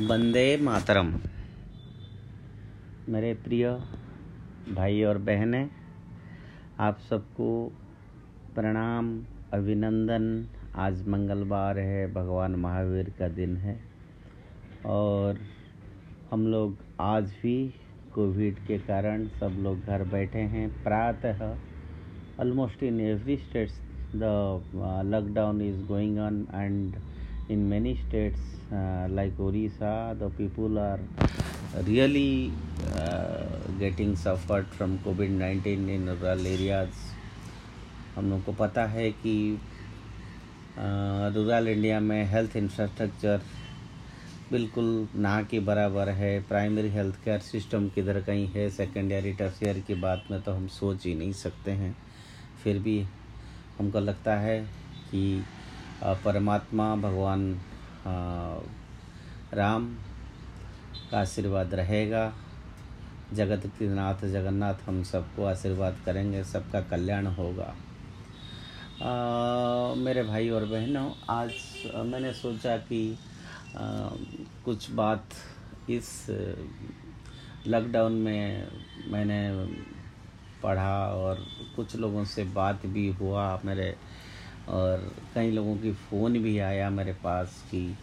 वंदे मातरम। मेरे प्रिय भाई और बहनें, आप सबको प्रणाम, अभिनंदन। आज मंगलवार है, भगवान महावीर का दिन है। और हम लोग आज भी कोविड के कारण सब लोग घर बैठे हैं। प्रातः almost in every states the lockdown is going on and in many states uh, like Orissa, the people are really uh, getting suffered from COVID-19 in rural areas. हम लोग को पता है कि रूरल इंडिया में हेल्थ इंफ्रास्ट्रक्चर बिल्कुल ना के बराबर है प्राइमरी हेल्थ केयर सिस्टम किधर कहीं है सेकेंडरी टर्सियर की बात में तो हम सोच ही नहीं सकते हैं फिर भी हमको लगता है कि परमात्मा भगवान राम का आशीर्वाद रहेगा। जगत के नाथ जगन्नाथ हम सबको आशीर्वाद करेंगे सबका कल्याण होगा। आ, मेरे भाई और बहनों आज मैंने सोचा कि आ, कुछ बात इस लॉकडाउन में मैंने पढ़ा और कुछ लोगों से बात भी हुआ मेरे और कई लोगों की फ़ोन भी आया मेरे पास कि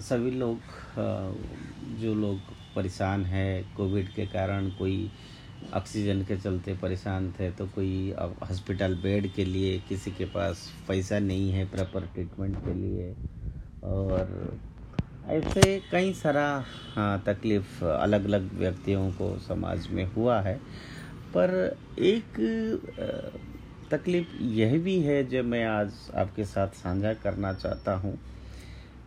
सभी लोग जो लोग परेशान है कोविड के कारण कोई ऑक्सीजन के चलते परेशान थे तो कोई अब हॉस्पिटल बेड के लिए किसी के पास पैसा नहीं है प्रॉपर ट्रीटमेंट के लिए। और ऐसे कई सारा हाँ, तकलीफ़ अलग अलग व्यक्तियों को समाज में हुआ है। पर एक तकलीफ़ यह भी है जो मैं आज आपके साथ साझा करना चाहता हूँ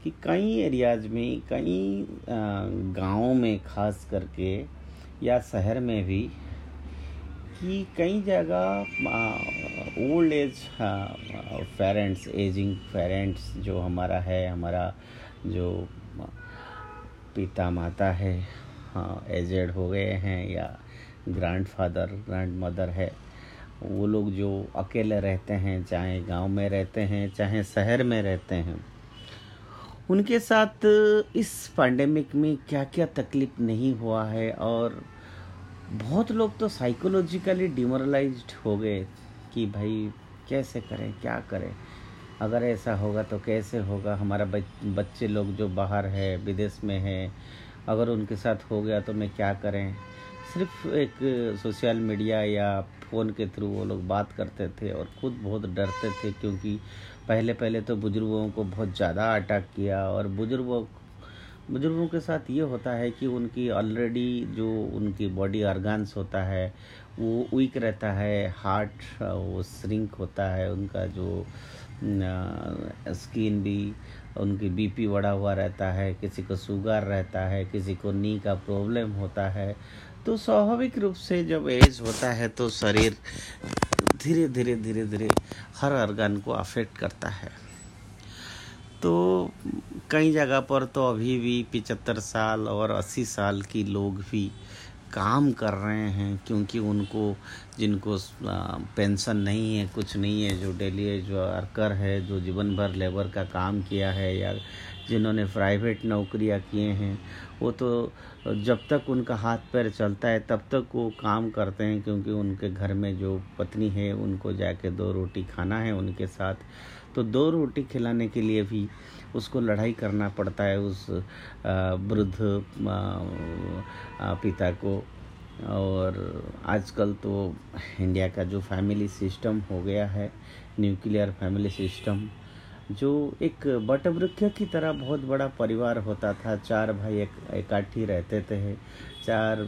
कि कई एरियाज़ में, कई गाँवों में खास करके या शहर में भी कि कई जगह old age parents, aging parents जो हमारा है, हमारा जो पिता माता है हाँ एजेड हो गए हैं या ग्रैंड फादर ग्रैंड मदर है वो लोग जो अकेले रहते हैं, चाहे गाँव में रहते हैं, चाहे शहर में रहते हैं, उनके साथ इस पैंडेमिक में क्या क्या तकलीफ़ नहीं हुआ है? और बहुत लोग तो साइकोलॉजिकली डिमोरलाइज हो गए कि भाई, कैसे करें, क्या करें? अगर ऐसा होगा तो कैसे होगा? हमारा बच्चे लोग जो बाहर है, विदेश में है, अगर उनके साथ हो गया तो मैं क्या करें? सिर्फ़ एक सोशल मीडिया या फ़ोन के थ्रू वो लोग बात करते थे और ख़ुद बहुत डरते थे क्योंकि पहले पहले तो बुज़ुर्गों को बहुत ज़्यादा अटैक किया और बुज़ुर्गों बुज़ुर्गों के साथ ये होता है कि उनकी ऑलरेडी जो उनकी बॉडी ऑर्गन्स होता है, वो वीक रहता है हार्ट वो श्रिंक होता है, उनका जो स्किन भी, उनकी बीपी बढ़ा हुआ रहता है, किसी को शुगर रहता है, किसी को नी का प्रॉब्लम होता है तो स्वाभाविक रूप से जब एज होता है तो शरीर धीरे धीरे धीरे धीरे हर अर्गन को अफेक्ट करता है। तो कई जगह पर तो अभी भी पिचहत्तर साल और अस्सी साल की लोग भी काम कर रहे हैं क्योंकि उनको, जिनको पेंशन नहीं है, कुछ नहीं है, जो डेली जो वर्कर है, जो जीवन भर लेबर का काम किया है या जिन्होंने प्राइवेट नौकरियाँ किए हैं, वो तो जब तक उनका हाथ पैर चलता है, तब तक वो काम करते हैं क्योंकि उनके घर में जो पत्नी है, उनको जाके दो रोटी खाना है उनके साथ। तो दो रोटी खिलाने के लिए भी उसको लड़ाई करना पड़ता है उस वृद्ध पिता को। और आजकल तो इंडिया का जो फैमिली सिस्टम हो गया है, न्यूक्लियर फैमिली सिस्टम, जो एक बटवृक्ष की तरह बहुत बड़ा परिवार होता था, चार भाई एक इकट्ठी रहते थे चार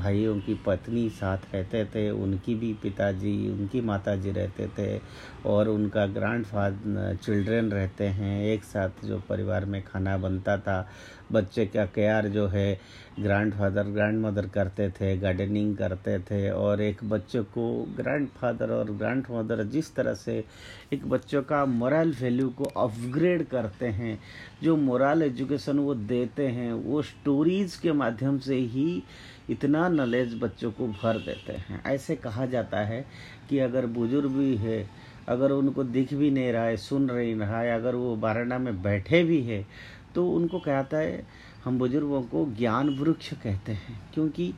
भाइयों की पत्नी साथ रहते थे, उनकी भी पिताजी, उनकी माताजी रहते थे और उनका ग्रैंड फादर चिल्ड्रन रहते हैं, एक साथ जो परिवार में खाना बनता था। बच्चे का केयर जो है ग्रैंड फादर ग्रैंड मदर करते थे गार्डनिंग करते थे, और एक बच्चे को ग्रैंड फादर और ग्रैंड मदर जिस तरह से एक बच्चों का मोरल वैल्यू को अपग्रेड करते हैं, जो मोरल एजुकेशन वो देते हैं, वो स्टोरीज के माध्यम से ही इतना नॉलेज बच्चों को भर देते हैं। ऐसे कहा जाता है कि अगर बुज़ुर्ग भी है, अगर उनको दिख भी नहीं रहा है, सुन रही रहा है, अगर वो बारना में बैठे भी है तो उनको कहता है, हम बुज़ुर्गों को ज्ञान वृक्ष कहते हैं, क्योंकि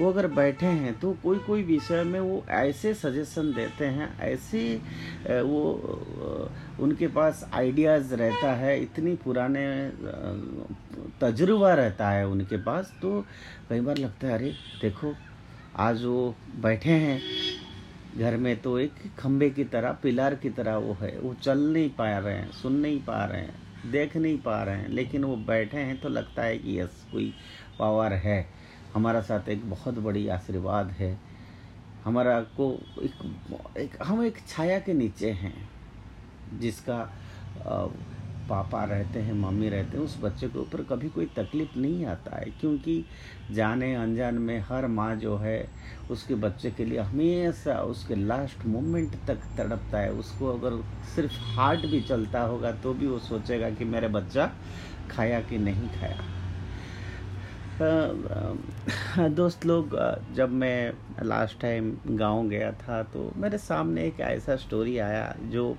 वो अगर बैठे हैं तो कोई कोई विषय में वो ऐसे सजेशन देते हैं, ऐसे वो उनके पास आइडियाज़ रहता है, इतनी पुराने तजुर्बा रहता है उनके पास तो कई बार लगता है, अरे, देखो, आज वो बैठे हैं, घर में तो एक खंभे की तरह, पिलर की तरह वो है, वो चल नहीं पा रहे हैं, सुन नहीं पा रहे हैं। देख नहीं पा रहे हैं लेकिन वो बैठे हैं तो लगता है कि यस कोई पावर है। हमारा साथ एक बहुत बड़ी आशीर्वाद है। हमारा को एक, एक हम एक छाया के नीचे हैं जिसका पापा रहते हैं मम्मी रहते हैं उस बच्चे के ऊपर कभी कोई तकलीफ़ नहीं आता है क्योंकि जाने अनजान में हर माँ जो है उसके बच्चे के लिए हमेशा उसके लास्ट मोमेंट तक तड़पता है। उसको अगर सिर्फ़ हार्ट भी चलता होगा तो भी वो सोचेगा कि मेरा बच्चा खाया कि नहीं खाया। दोस्त लोग जब मैं लास्ट टाइम गाँव गया था तो मेरे सामने एक ऐसा स्टोरी आया जो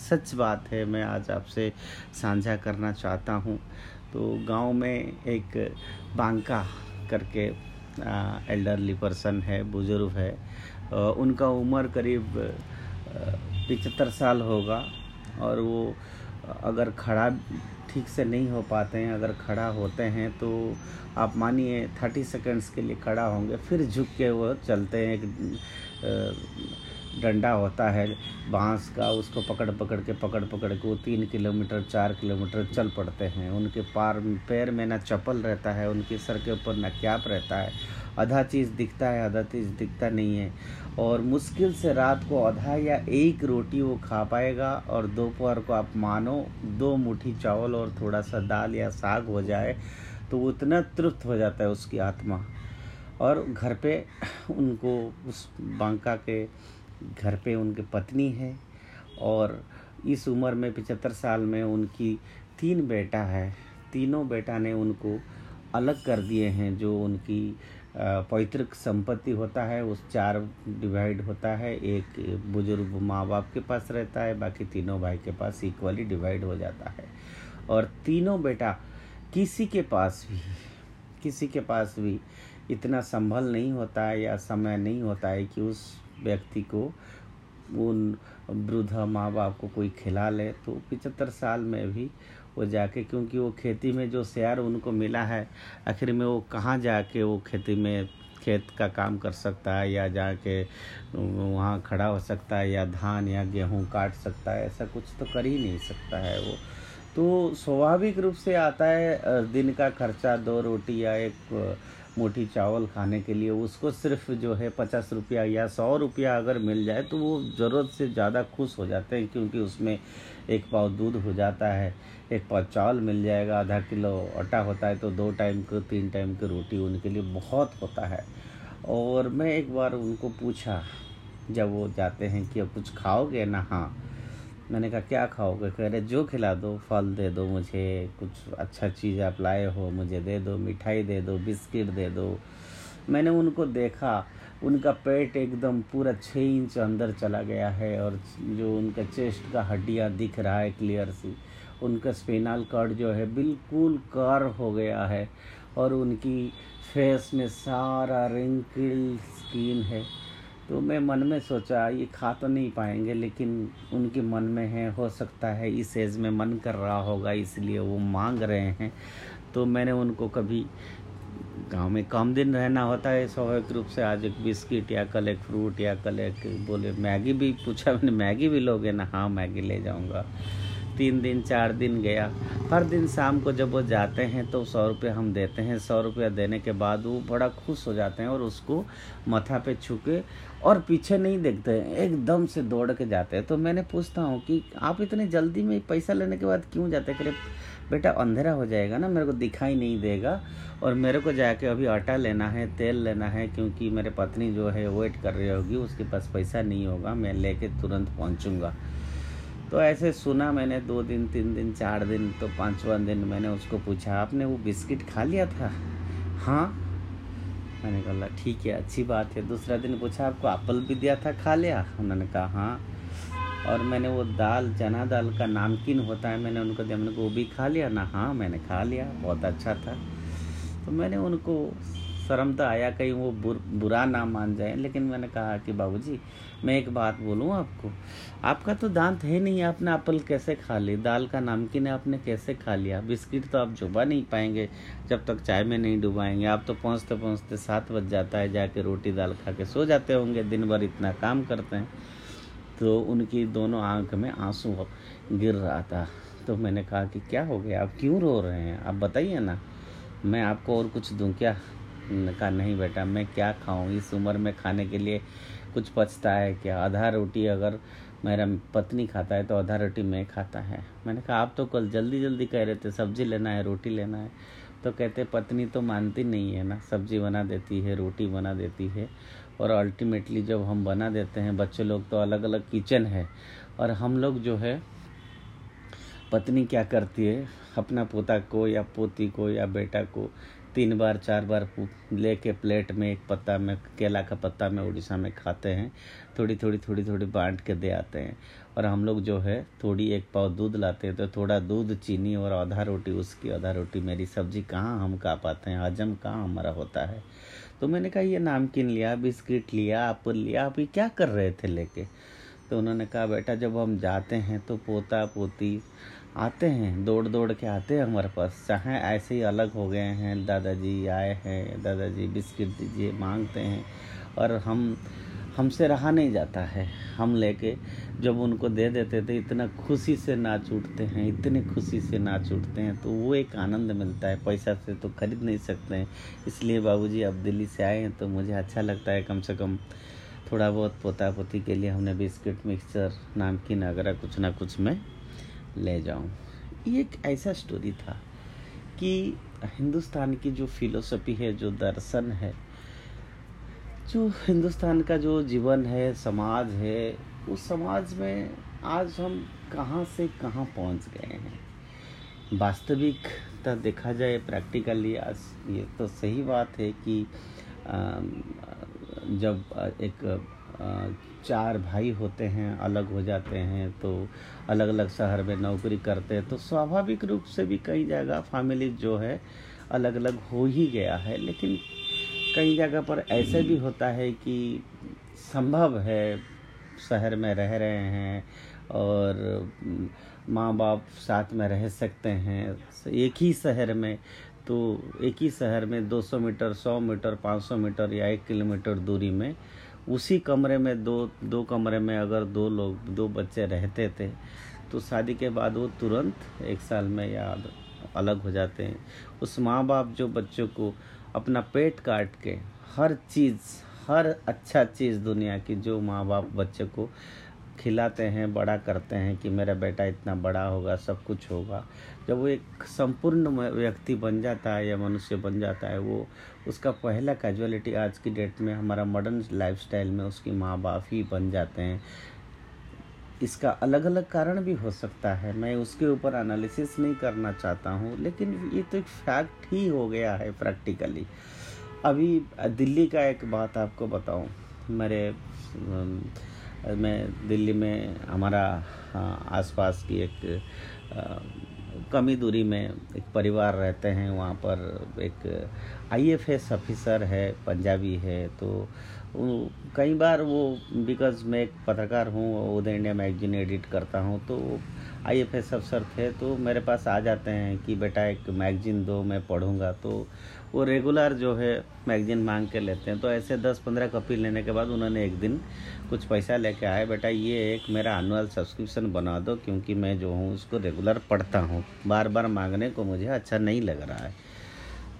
सच बात है, मैं आज आपसे साझा करना चाहता हूँ। तो गाँव में एक बांका करके एल्डरली पर्सन है, बुज़ुर्ग है उनका उम्र करीब पिचहत्तर साल होगा और वो अगर खड़ा ठीक से नहीं हो पाते हैं, अगर खड़ा होते हैं तो आप मानिए थर्टी सेकेंड्स के लिए खड़ा होंगे, फिर झुक के वो चलते हैं एक डंडा होता है, बाँस का, उसको पकड़ पकड़ के, पकड़ पकड़ के वो तीन किलोमीटर, चार किलोमीटर चल पड़ते हैं। उनके पार, पैर में ना चप्पल रहता है, उनके सर के ऊपर ना क्याप रहता है। आधा चीज़ दिखता है, आधा चीज़ दिखता नहीं है। और मुश्किल से रात को आधा या एक रोटी वो खा पाएगा और दोपहर को आप मानो दो मुट्ठी चावल और थोड़ा सा दाल या साग हो जाए तो वो इतना तृप्त हो जाता है उसकी आत्मा। और घर पे उनको उस बांका के घर पे उनके पत्नी है और इस उम्र में पचहत्तर साल में उनकी तीन बेटा है। तीनों बेटा ने उनको अलग कर दिए हैं, जो उनकी पैतृक संपत्ति होता है, उस चार डिवाइड होता है। एक बुज़ुर्ग माँ बाप के पास रहता है, बाकी तीनों भाई के पास इक्वली डिवाइड हो जाता है। और तीनों बेटा किसी के पास भी, किसी के पास भी इतना संभल नहीं होता है या समय नहीं होता है कि उस व्यक्ति को उन वृद्धा माँ बाप को कोई खिला ले तो पिचहत्तर साल में भी वो जाके, क्योंकि वो खेती में जो शेयर उनको मिला है, आखिर में वो कहाँ जाके वो खेती में खेत का काम कर सकता है या जाके वहाँ खड़ा हो सकता है या धान या गेहूँ काट सकता है, ऐसा कुछ तो कर ही नहीं सकता है वो। तो स्वाभाविक रूप से आता है दिन का खर्चा, दो रोटी या एक मोटी चावल खाने के लिए उसको सिर्फ़ जो है पचास रुपया या सौ रुपया अगर मिल जाए तो वो ज़रूरत से ज़्यादा खुश हो जाते हैं क्योंकि उसमें एक पाव दूध हो जाता है, एक पाव चावल मिल जाएगा, आधा किलो आटा होता है तो दो टाइम की, तीन टाइम की रोटी उनके लिए बहुत होता है। और मैं एक बार उनको पूछा, जब वो जाते हैं कि अब कुछ खाओगे ना? हाँ। मैंने कहा, क्या खाओगे? कह रहे, जो खिला दो, फल दे दो मुझे, कुछ अच्छा चीज़ आप लाए हो, मुझे दे दो, मिठाई दे दो, बिस्किट दे दो। मैंने उनको देखा, उनका पेट एकदम पूरा छः इंच अंदर चला गया है और जो उनका चेस्ट का हड्डियाँ दिख रहा है क्लियर सी, उनका स्पेनल कार्ड जो है बिल्कुल कार हो गया है और उनकी फेस में सारा रिंकल स्किन है। तो मैं मन में सोचा, ये खा तो नहीं पाएँगे, लेकिन उनके मन में है, हो सकता है इस एज में मन कर रहा होगा, इसलिए वो मांग रहे हैं। तो मैंने उनको कभी गाँव में कम दिन रहना होता है, स्वाभाविक रूप से आज एक बिस्किट या कल एक फ्रूट या कल एक बोले, मैगी भी पूछा मैंने, मैगी भी लोगे? ना हाँ मैगी ले जाऊँगा। तीन दिन, चार दिन गया। हर दिन शाम को जब वो जाते हैं तो सौ रुपये हम देते हैं। सौ रुपया देने के बाद वो बड़ा खुश हो जाते हैं और उसको मथा पे छुके और पीछे नहीं देखते हैं एकदम से दौड़ के जाते हैं। तो मैंने पूछता हूँ कि आप इतनी जल्दी में पैसा लेने के बाद क्यों जाते करे बेटा अंधेरा हो जाएगा ना, मेरे को दिखाई नहीं देगा। और मेरे को जाके अभी आटा लेना है, तेल लेना है, क्योंकि मेरे पत्नी जो है वेट कर रही होगी, उसके पास पैसा नहीं होगा, मैं लेके तुरंत पहुँचूँगा। तो ऐसे सुना मैंने दो दिन, तीन दिन, चार दिन तो पाँचवा दिन मैंने उसको पूछा, आपने वो बिस्किट खा लिया था? हाँ मैंने कहा ठीक है, अच्छी बात है। दूसरा दिन पूछा, आपको एप्पल भी दिया था खा लिया? उन्होंने कहा हाँ। और मैंने वो दाल, चना दाल का नामकिन होता है, मैंने उनको दिया, मैंने वो भी खा लिया? ना हाँ मैंने खा लिया, बहुत अच्छा था। तो मैंने उनको शर्म तो आया कहीं वो बुर, बुरा ना मान जाए लेकिन मैंने कहा कि बाबूजी मैं एक बात बोलूँ आपको? आपका तो दांत है नहीं आपने एप्पल कैसे खा ली दाल का नामकिन आपने कैसे खा लिया? बिस्किट तो आप चुबा नहीं पाएँगे जब तक चाय में नहीं डुबाएँगे। आप तो पहुँचते पहुँचते सात बज जाता है जाके रोटी दाल खा के सो जाते होंगे दिन भर इतना काम करते हैं। तो उनकी दोनों आँख में आँसू गिर रहा था। तो मैंने कहा कि क्या हो गया? आप क्यों रो रहे हैं? आप बताइए ना। मैं आपको और कुछ दूँ क्या? कहा नहीं बेटा, मैं क्या खाऊं? इस उम्र में खाने के लिए कुछ पचता है क्या? आधा रोटी अगर मेरा पत्नी खाता है तो आधा रोटी मैं खाता है। मैंने कहा, आप तो कल जल्दी जल्दी कह रहे थे, सब्ज़ी लेना है, रोटी लेना है। तो कहते, पत्नी तो मानती नहीं है ना, सब्ज़ी बना देती है, रोटी बना देती है। और अल्टीमेटली जब हम बना देते हैं, बच्चे लोग तो अलग अलग किचन है। और हम लोग जो है, पत्नी क्या करती है, अपना पोता को या पोती को या बेटा को तीन बार, चार बार ले लेके प्लेट में एक पत्ता में, केला का पत्ता में उड़ीसा में खाते हैं। थोड़ी थोड़ी थोड़ी थोड़ी बांट के दे आते हैं। और हम लोग जो है, थोड़ी एक पाव दूध लाते हैं तो थोड़ा दूध, चीनी और आधा रोटी, उसकी आधा रोटी, मेरी सब्ज़ी कहाँ हम खा पाते हैं? हजम कहाँ हमारा होता है? तो मैंने कहा, ये नामकिन लिया, बिस्किट लिया एप्पल लिया, आप क्या कर रहे थे लेके? तो उन्होंने कहा, बेटा, जब हम जाते हैं तो पोता पोती आते हैं, दौड़ दौड़ के आते हैं हमारे पास। चाहे ऐसे ही अलग हो गए हैं, दादाजी आए हैं, दादाजी बिस्किट दीजिए, मांगते हैं, और हम, हमसे रहा नहीं जाता है। हम लेके जब उनको दे देते थे इतना खुशी से नाच उठते हैं, इतने खुशी से नाच उठते हैं तो वो एक आनंद मिलता है। पैसा से तो खरीद नहीं सकते हैं। इसलिए बाबूजी अब दिल्ली से आए हैं तो मुझे अच्छा लगता है कम से कम थोड़ा बहुत पोता पोती के लिए हमने बिस्किट मिक्सचर नामकीन वगैरह कुछ ना कुछ मैं ले जाऊँ। ये एक ऐसा स्टोरी था कि हिंदुस्तान की जो फिलोसफी है, जो दर्शन है, जो हिंदुस्तान का जो जीवन है, समाज है, उस समाज में आज हम कहाँ से कहाँ पहुँच गए हैं। वास्तविकता देखा जाए प्रैक्टिकली आज ये तो सही बात है कि जब एक चार भाई होते हैं, अलग हो जाते हैं तो अलग अलग शहर में नौकरी करते हैं तो स्वाभाविक रूप से भी कई जगह फैमिली जो है अलग अलग हो ही गया है, लेकिन कई जगह पर ऐसे भी होता है कि संभव है शहर में रह रहे हैं और माँ बाप साथ में रह सकते हैं, एक ही शहर में तो एक ही शहर में 200 मीटर 100 मीटर 500 मीटर या एक किलोमीटर दूरी में उसी कमरे में, दो दो कमरे में अगर दो लोग, दो बच्चे रहते थे तो शादी के बाद वो तुरंत एक साल में या अलग हो जाते हैं। उस माँ बाप जो बच्चों को अपना पेट काट के हर चीज़, हर अच्छा चीज़ दुनिया की, जो माँ बाप बच्चे को खिलाते हैं, बड़ा करते हैं कि मेरा बेटा इतना बड़ा होगा, सब कुछ होगा। जब वो एक संपूर्ण व्यक्ति बन जाता है या मनुष्य बन जाता है, वो उसका पहला कैजुअलिटी आज की डेट में हमारा मॉडर्न लाइफस्टाइल में उसकी माँ बाप ही बन जाते हैं। इसका अलग अलग कारण भी हो सकता है। मैं उसके ऊपर एनालिसिस नहीं करना चाहता हूँ, लेकिन ये तो एक फैक्ट ही हो गया है प्रैक्टिकली अभी दिल्ली का एक बात आपको बताऊँ। मेरे मैं दिल्ली में हमारा आसपास की एक कमी दूरी में एक परिवार रहते हैं। वहाँ पर एक आईएफएस ऑफिसर है, पंजाबी है तो कई बार वो बिकॉज़ मैं एक पत्रकार हूँ उदय इंडिया मैगजीन एडिट करता हूँ तो आई एफ़ एस अफसर थे तो मेरे पास आ जाते हैं कि बेटा एक मैगजीन दो, मैं पढ़ूँगा तो वो रेगुलर जो है मैगजीन मांग के लेते हैं। तो ऐसे दस पंद्रह कॉपी लेने के बाद उन्होंने एक दिन कुछ पैसा लेके आए बेटा, ये एक मेरा एनुअल सब्सक्रिप्शन बना दो, क्योंकि मैं जो हूँ, उसको रेगुलर पढ़ता हूँ। बार बार मांगने को मुझे अच्छा नहीं लग रहा है।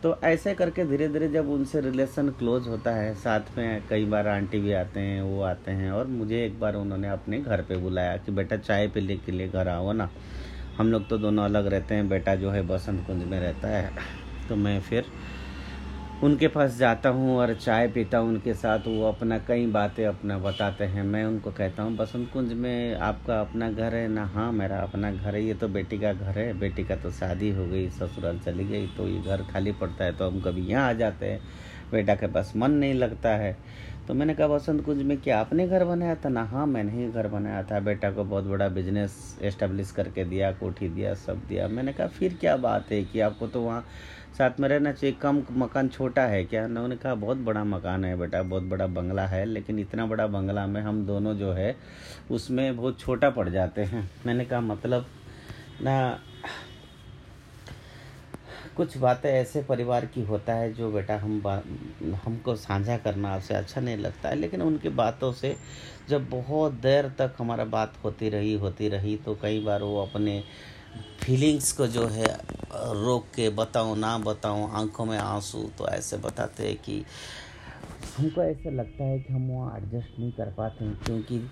तो ऐसे करके धीरे धीरे जब उनसे रिलेशन क्लोज होता है, साथ में कई बार आंटी भी आते हैं, वो आते हैं, और मुझे एक बार उन्होंने अपने घर पे बुलाया कि, बेटा, चाय पीने के लिए घर आओ ना। हम लोग तो दोनों अलग रहते हैं, बेटा जो है बसंत कुंज में रहता है। तो मैं फिर उनके पास जाता हूँ और चाय पीता हूँ उनके साथ, वो अपना कई बातें अपना बताते हैं। मैं उनको कहता हूँ, बसंत कुंज में आपका अपना घर है? ना हाँ मेरा अपना घर है। ये तो बेटी का घर है। बेटी का तो शादी हो गई, ससुराल चली गई तो ये घर खाली पड़ता है तो हम कभी यहाँ आ जाते हैं। बेटा के पास मन नहीं लगता है। तो मैंने कहा बसंत कुंज में क्या आपने घर बनाया था? ना हाँ मैंने ही घर बनाया था। बेटा को बहुत बड़ा बिज़नेस एस्टेब्लिश करके दिया, कोठी दिया, सब दिया। मैंने कहा, फिर क्या बात है कि आपको तो वहाँ साथ में रहना चाहिए। कम मकान छोटा है क्या? उन्होंने कहा, बहुत बड़ा मकान है बेटा, बहुत बड़ा बंगला है, लेकिन इतना बड़ा बंगला में हम दोनों जो है, उसमें बहुत छोटा पड़ जाते हैं। मैंने कहा मतलब ना कुछ बातें ऐसे परिवार की होता है जो बेटा हम हमको साझा करना आपसे अच्छा नहीं लगता है, लेकिन उनकी बातों से जब बहुत देर तक हमारा बात होती रही होती रही तो कई बार वो अपने फीलिंग्स को जो है, रोक के बताऊँ, ना बताऊँ, आँखों में आँसू तो ऐसे बताते हैं कि हमको ऐसा लगता है कि हम वहाँ एडजस्ट नहीं कर पाते हैं, क्योंकि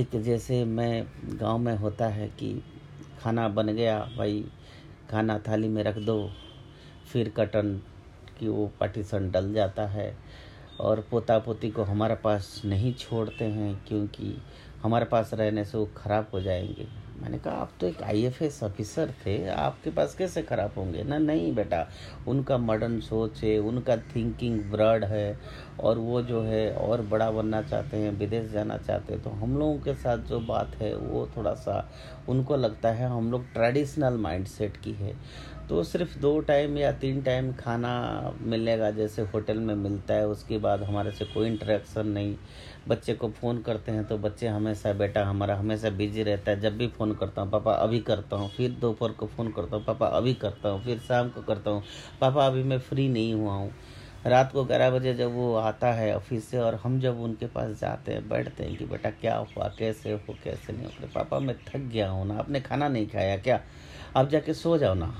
एक जैसे मैं गाँव में होता है कि खाना बन गया, भाई, खाना थाली में रख दो फिर कटन की वो पार्टीशन डल जाता है और पोता पोती को हमारे पास नहीं छोड़ते हैं क्योंकि हमारे पास रहने से वो ख़राब हो जाएँगे। मैंने कहा, आप तो एक आईएफएस ऑफिसर थे, आपके पास कैसे ख़राब होंगे? ना, नहीं बेटा, उनका मॉडर्न सोच है, उनका थिंकिंग ब्रड है और वो जो है और बड़ा बनना चाहते हैं, विदेश जाना चाहते हैं तो हम लोगों के साथ जो बात है, वो थोड़ा सा उनको लगता है हम लोग ट्रेडिशनल माइंड की है। तो सिर्फ़ दो टाइम या तीन टाइम खाना मिलेगा जैसे होटल में मिलता है, उसके बाद हमारे से कोई इंटरेक्शन नहीं। बच्चे को फ़ोन करते हैं तो बच्चे हमेशा बेटा हमारा हमेशा बिज़ी रहता है। जब भी फ़ोन करता हूँ, पापा, अभी करता हूँ। फिर दोपहर को फ़ोन करता हूँ, पापा, अभी करता हूँ। फिर शाम को करता हूँ, पापा, अभी मैं फ्री नहीं हुआ हूँ। रात को ग्यारह बजे जब वो आता है ऑफ़िस से और हम जब उनके पास जाते हैं, बैठते हैं कि, बेटा, क्या हुआ? कैसे हो? कैसे नहीं हो? पापा, मैं थक गया हूँ ना। आपने खाना नहीं खाया क्या? आप जाके सो जाओ ना।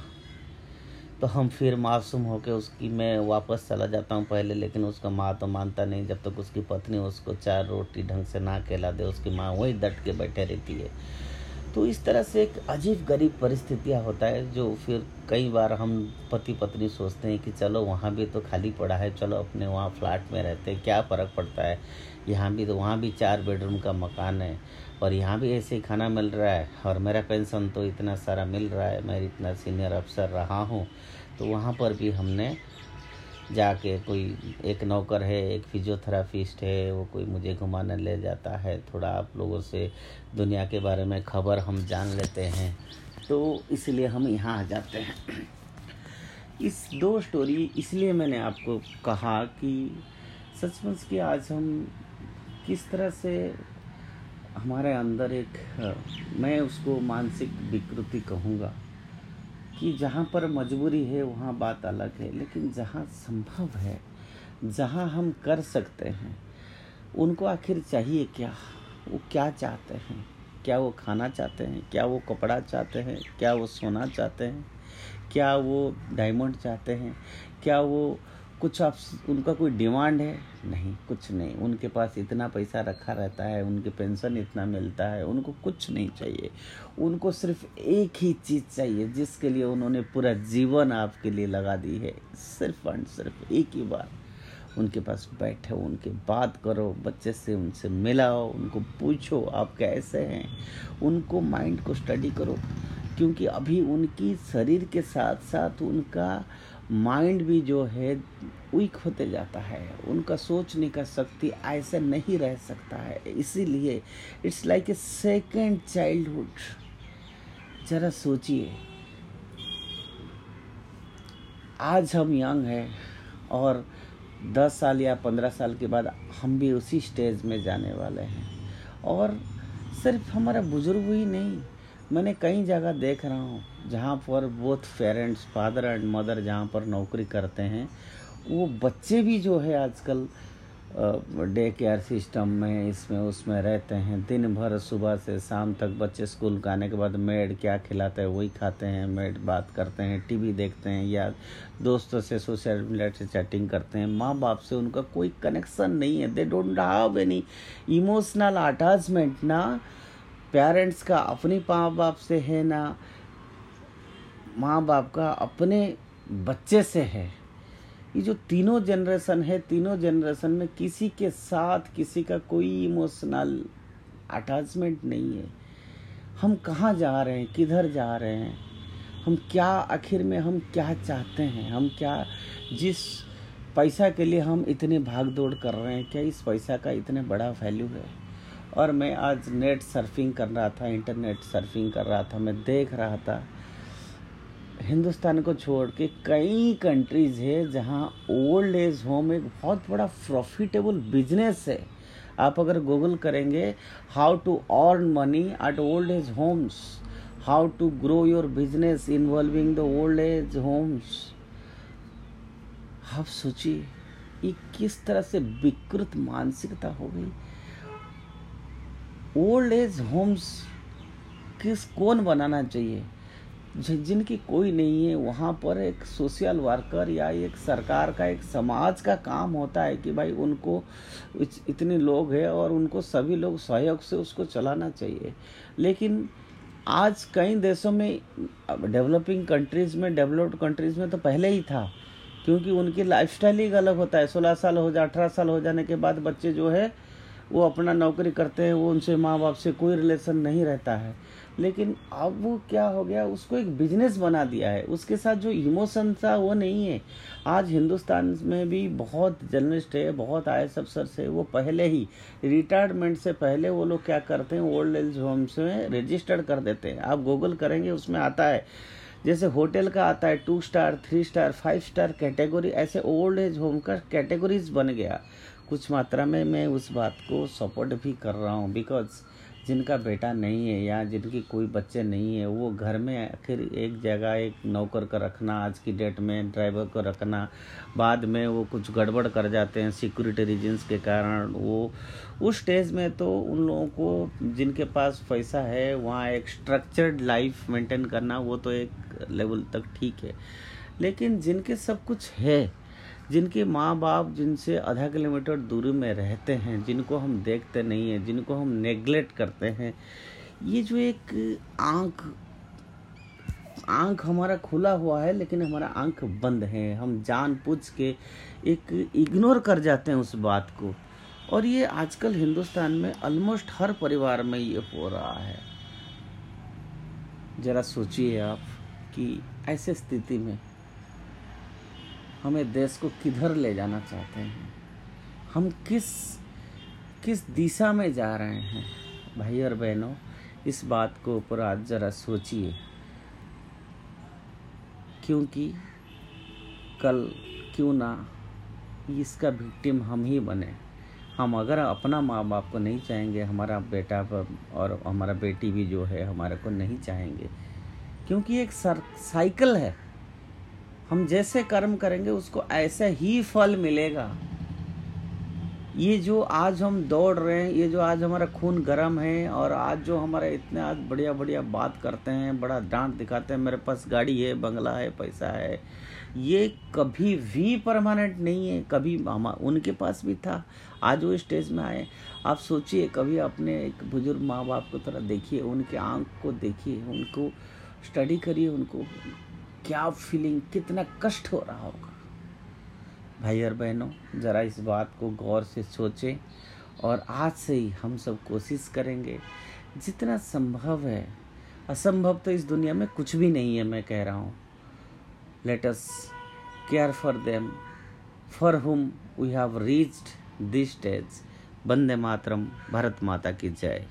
तो हम फिर मासूम होकर उसकी, मैं वापस चला जाता हूँ पहले, लेकिन उसका माँ तो मानता नहीं। जब तक तो उसकी पत्नी उसको चार रोटी ढंग से ना खिला दे, उसकी माँ वही डट के बैठे रहती है। तो इस तरह से एक अजीब गरीब परिस्थितियाँ होता है, जो फिर कई बार हम पति पत्नी सोचते हैं कि चलो वहाँ भी तो खाली पड़ा है, चलो अपने वहाँ फ्लैट में रहते हैं, क्या फ़र्क पड़ता है? यहाँ भी तो वहाँ भी चार बेडरूम का मकान है, और यहाँ भी ऐसे ही खाना मिल रहा है, और मेरा पेंशन तो इतना सारा मिल रहा है, मैं इतना सीनियर अफसर रहा हूँ तो वहाँ पर भी हमने जाके कोई एक नौकर है, एक फिजियोथेरापिस्ट है, वो कोई मुझे घुमाने ले जाता है। थोड़ा आप लोगों से दुनिया के बारे में खबर हम जान लेते हैं। तो इसलिए हम यहाँ आ जाते हैं। इस दो स्टोरी इसलिए मैंने आपको कहा कि सचमुच कि आज हम किस तरह से हमारे अंदर एक, मैं उसको मानसिक विकृति कहूँगा। कि जहाँ पर मजबूरी है, वहाँ बात अलग है। लेकिन जहाँ संभव है, जहाँ हम कर सकते हैं, उनको आखिर चाहिए क्या? वो क्या चाहते हैं? क्या वो खाना चाहते हैं? क्या वो कपड़ा चाहते हैं? क्या वो सोना चाहते हैं? क्या वो डायमंड चाहते हैं? क्या वो कुछ आप उनका कोई डिमांड है? नहीं, कुछ नहीं। उनके पास इतना पैसा रखा रहता है, उनके पेंशन इतना मिलता है, उनको कुछ नहीं चाहिए। उनको सिर्फ़ एक ही चीज़ चाहिए, जिसके लिए उन्होंने पूरा जीवन आपके लिए लगा दी है। सिर्फ़ एंड सिर्फ़ एक ही बार उनके पास बैठो, उनके बात करो, बच्चे से उनसे मिलाओ, उनको पूछो, आप कैसे हैं? उनको माइंड को स्टडी करो। क्योंकि अभी उनकी शरीर के साथ साथ उनका माइंड भी जो है, वीक होते जाता है। उनका सोचने का शक्ति ऐसा नहीं रह सकता है। इसीलिए it's like a second childhood जरा सोचिए। आज हम यंग हैं और दस साल या पंद्रह साल के बाद हम भी उसी स्टेज में जाने वाले हैं। और सिर्फ़ हमारा बुज़ुर्ग ही नहीं, मैंने कई जगह देख रहा हूँ। जहाँ पर both parents father and mother जहाँ पर नौकरी करते हैं, वो बच्चे भी जो है आजकल डे केयर सिस्टम में, इसमें, उसमें रहते हैं। दिन भर सुबह से शाम तक बच्चे स्कूल का आने के बाद मेड क्या खिलाते हैं, वही खाते हैं मेड बात करते हैं टीवी देखते हैं या दोस्तों से सोशल मीडिया से चैटिंग करते हैं। माँ बाप से उनका कोई कनेक्शन नहीं है। They don't have any emotional attachment ना। पेरेंट्स का अपनी माँ बाप से है ना। माँ बाप का अपने बच्चे से है। ये जो तीनों जनरेशन है, तीनों जनरेशन में किसी के साथ किसी का कोई इमोशनल अटैचमेंट नहीं है। हम कहाँ जा रहे हैं? किधर जा रहे हैं? हम क्या, आखिर में हम क्या चाहते हैं? हम क्या, जिस पैसा के लिए हम इतने भाग दौड़ कर रहे हैं, क्या इस पैसा का इतने बड़ा वैल्यू है? और मैं आज नेट सर्फिंग कर रहा था इंटरनेट सर्फिंग कर रहा था, मैं देख रहा था हिंदुस्तान को छोड़ के कई कंट्रीज़ है जहाँ ओल्ड एज होम एक बहुत बड़ा प्रॉफिटेबल बिज़नेस है। आप अगर गूगल करेंगे how to earn money at old age homes how to grow your business involving the old age homes आप सोचिए, ये किस तरह से विकृत मानसिकता हो गई। ओल्ड एज होम्स किस कौन बनाना चाहिए? जिनकी कोई नहीं है, वहाँ पर एक सोशल वर्कर या एक सरकार का, एक समाज का काम होता है कि भाई उनको इतने लोग हैं और उनको सभी लोग सहयोग से उसको चलाना चाहिए। लेकिन आज कई देशों में डेवलपिंग कंट्रीज़ में डेवलप्ड कंट्रीज़ में तो पहले ही था, क्योंकि उनकी लाइफस्टाइल ही अलग होता है। सोलह साल हो जाए अठारह साल हो जाने के बाद बच्चे जो है, वो अपना नौकरी करते हैं, वो उनसे माँ बाप से कोई रिलेशन नहीं रहता है। लेकिन अब वो क्या हो गया, उसको एक बिज़नेस बना दिया है। उसके साथ जो इमोशन था, वो नहीं है। आज हिंदुस्तान में भी बहुत जर्नलिस्ट है, बहुत आई एस अफसर से, वो पहले ही रिटायरमेंट से पहले वो लोग क्या करते हैं ओल्ड एज होम्स में रजिस्टर्ड कर देते हैं। आप गूगल करेंगे, उसमें आता है। जैसे होटल का आता है two star three star five star category ऐसे ओल्ड एज होम का कैटेगरीज बन गया। कुछ मात्रा में मैं उस बात को सपोर्ट भी कर रहा हूँ बिकॉज़ जिनका बेटा नहीं है या जिनकी कोई बच्चे नहीं है, वो घर में आखिर एक जगह एक नौकर का रखना, आज की डेट में ड्राइवर को रखना, बाद में वो कुछ गड़बड़ कर जाते हैं सिक्योरिटी रीजन्स के कारण, वो उस स्टेज में तो उन लोगों को जिनके पास पैसा है, वहाँ एक स्ट्रक्चर्ड लाइफ मेंटेन करना, वो तो एक लेवल तक ठीक है। लेकिन जिनके सब कुछ है जिनके माँ बाप जिनसे आधा किलोमीटर दूरी में रहते हैं, जिनको हम देखते नहीं हैं, जिनको हम नेग्लेक्ट करते हैं, ये जो एक आँख आँख हमारा खुला हुआ है, लेकिन हमारा आँख बंद है। हम जान पूछ के एक इग्नोर कर जाते हैं उस बात को। और ये आजकल हिंदुस्तान में ऑलमोस्ट हर परिवार में ये हो रहा है। ज़रा सोचिए आप कि ऐसे स्थिति में हमें देश को किधर ले जाना चाहते हैं? हम किस किस दिशा में जा रहे हैं? भाई और बहनों, इस बात को ऊपर आज ज़रा सोचिए। क्योंकि कल क्यों ना इसका विक्टिम हम ही बने। हम अगर अपना माँ बाप को नहीं चाहेंगे, हमारा बेटा और हमारा बेटी भी जो है, हमारे को नहीं चाहेंगे। क्योंकि एक सर साइकिल है। हम जैसे कर्म करेंगे, उसको ऐसा ही फल मिलेगा। ये जो आज हम दौड़ रहे हैं, ये जो आज हमारा खून गर्म है, और आज जो हमारा इतने आज बढ़िया बढ़िया बात करते हैं, बड़ा डांट दिखाते हैं, मेरे पास गाड़ी है, बंगला है, पैसा है, ये कभी भी परमानेंट नहीं है, कभी उनके पास भी था, आज वो स्टेज में आए। आप सोचिए, कभी अपने एक बुज़ुर्ग माँ बाप को तरह देखिए, उनके आँख को देखिए, उनको स्टडी करिए, उनको क्या फीलिंग कितना कष्ट हो रहा होगा। भाई और बहनों, ज़रा इस बात को गौर से सोचें और आज से ही हम सब कोशिश करेंगे। जितना संभव है, असंभव तो इस दुनिया में कुछ भी नहीं है, मैं कह रहा हूँ। Let us care for them for whom we have reached this stage Vande Mataram, Bharat माता की जय।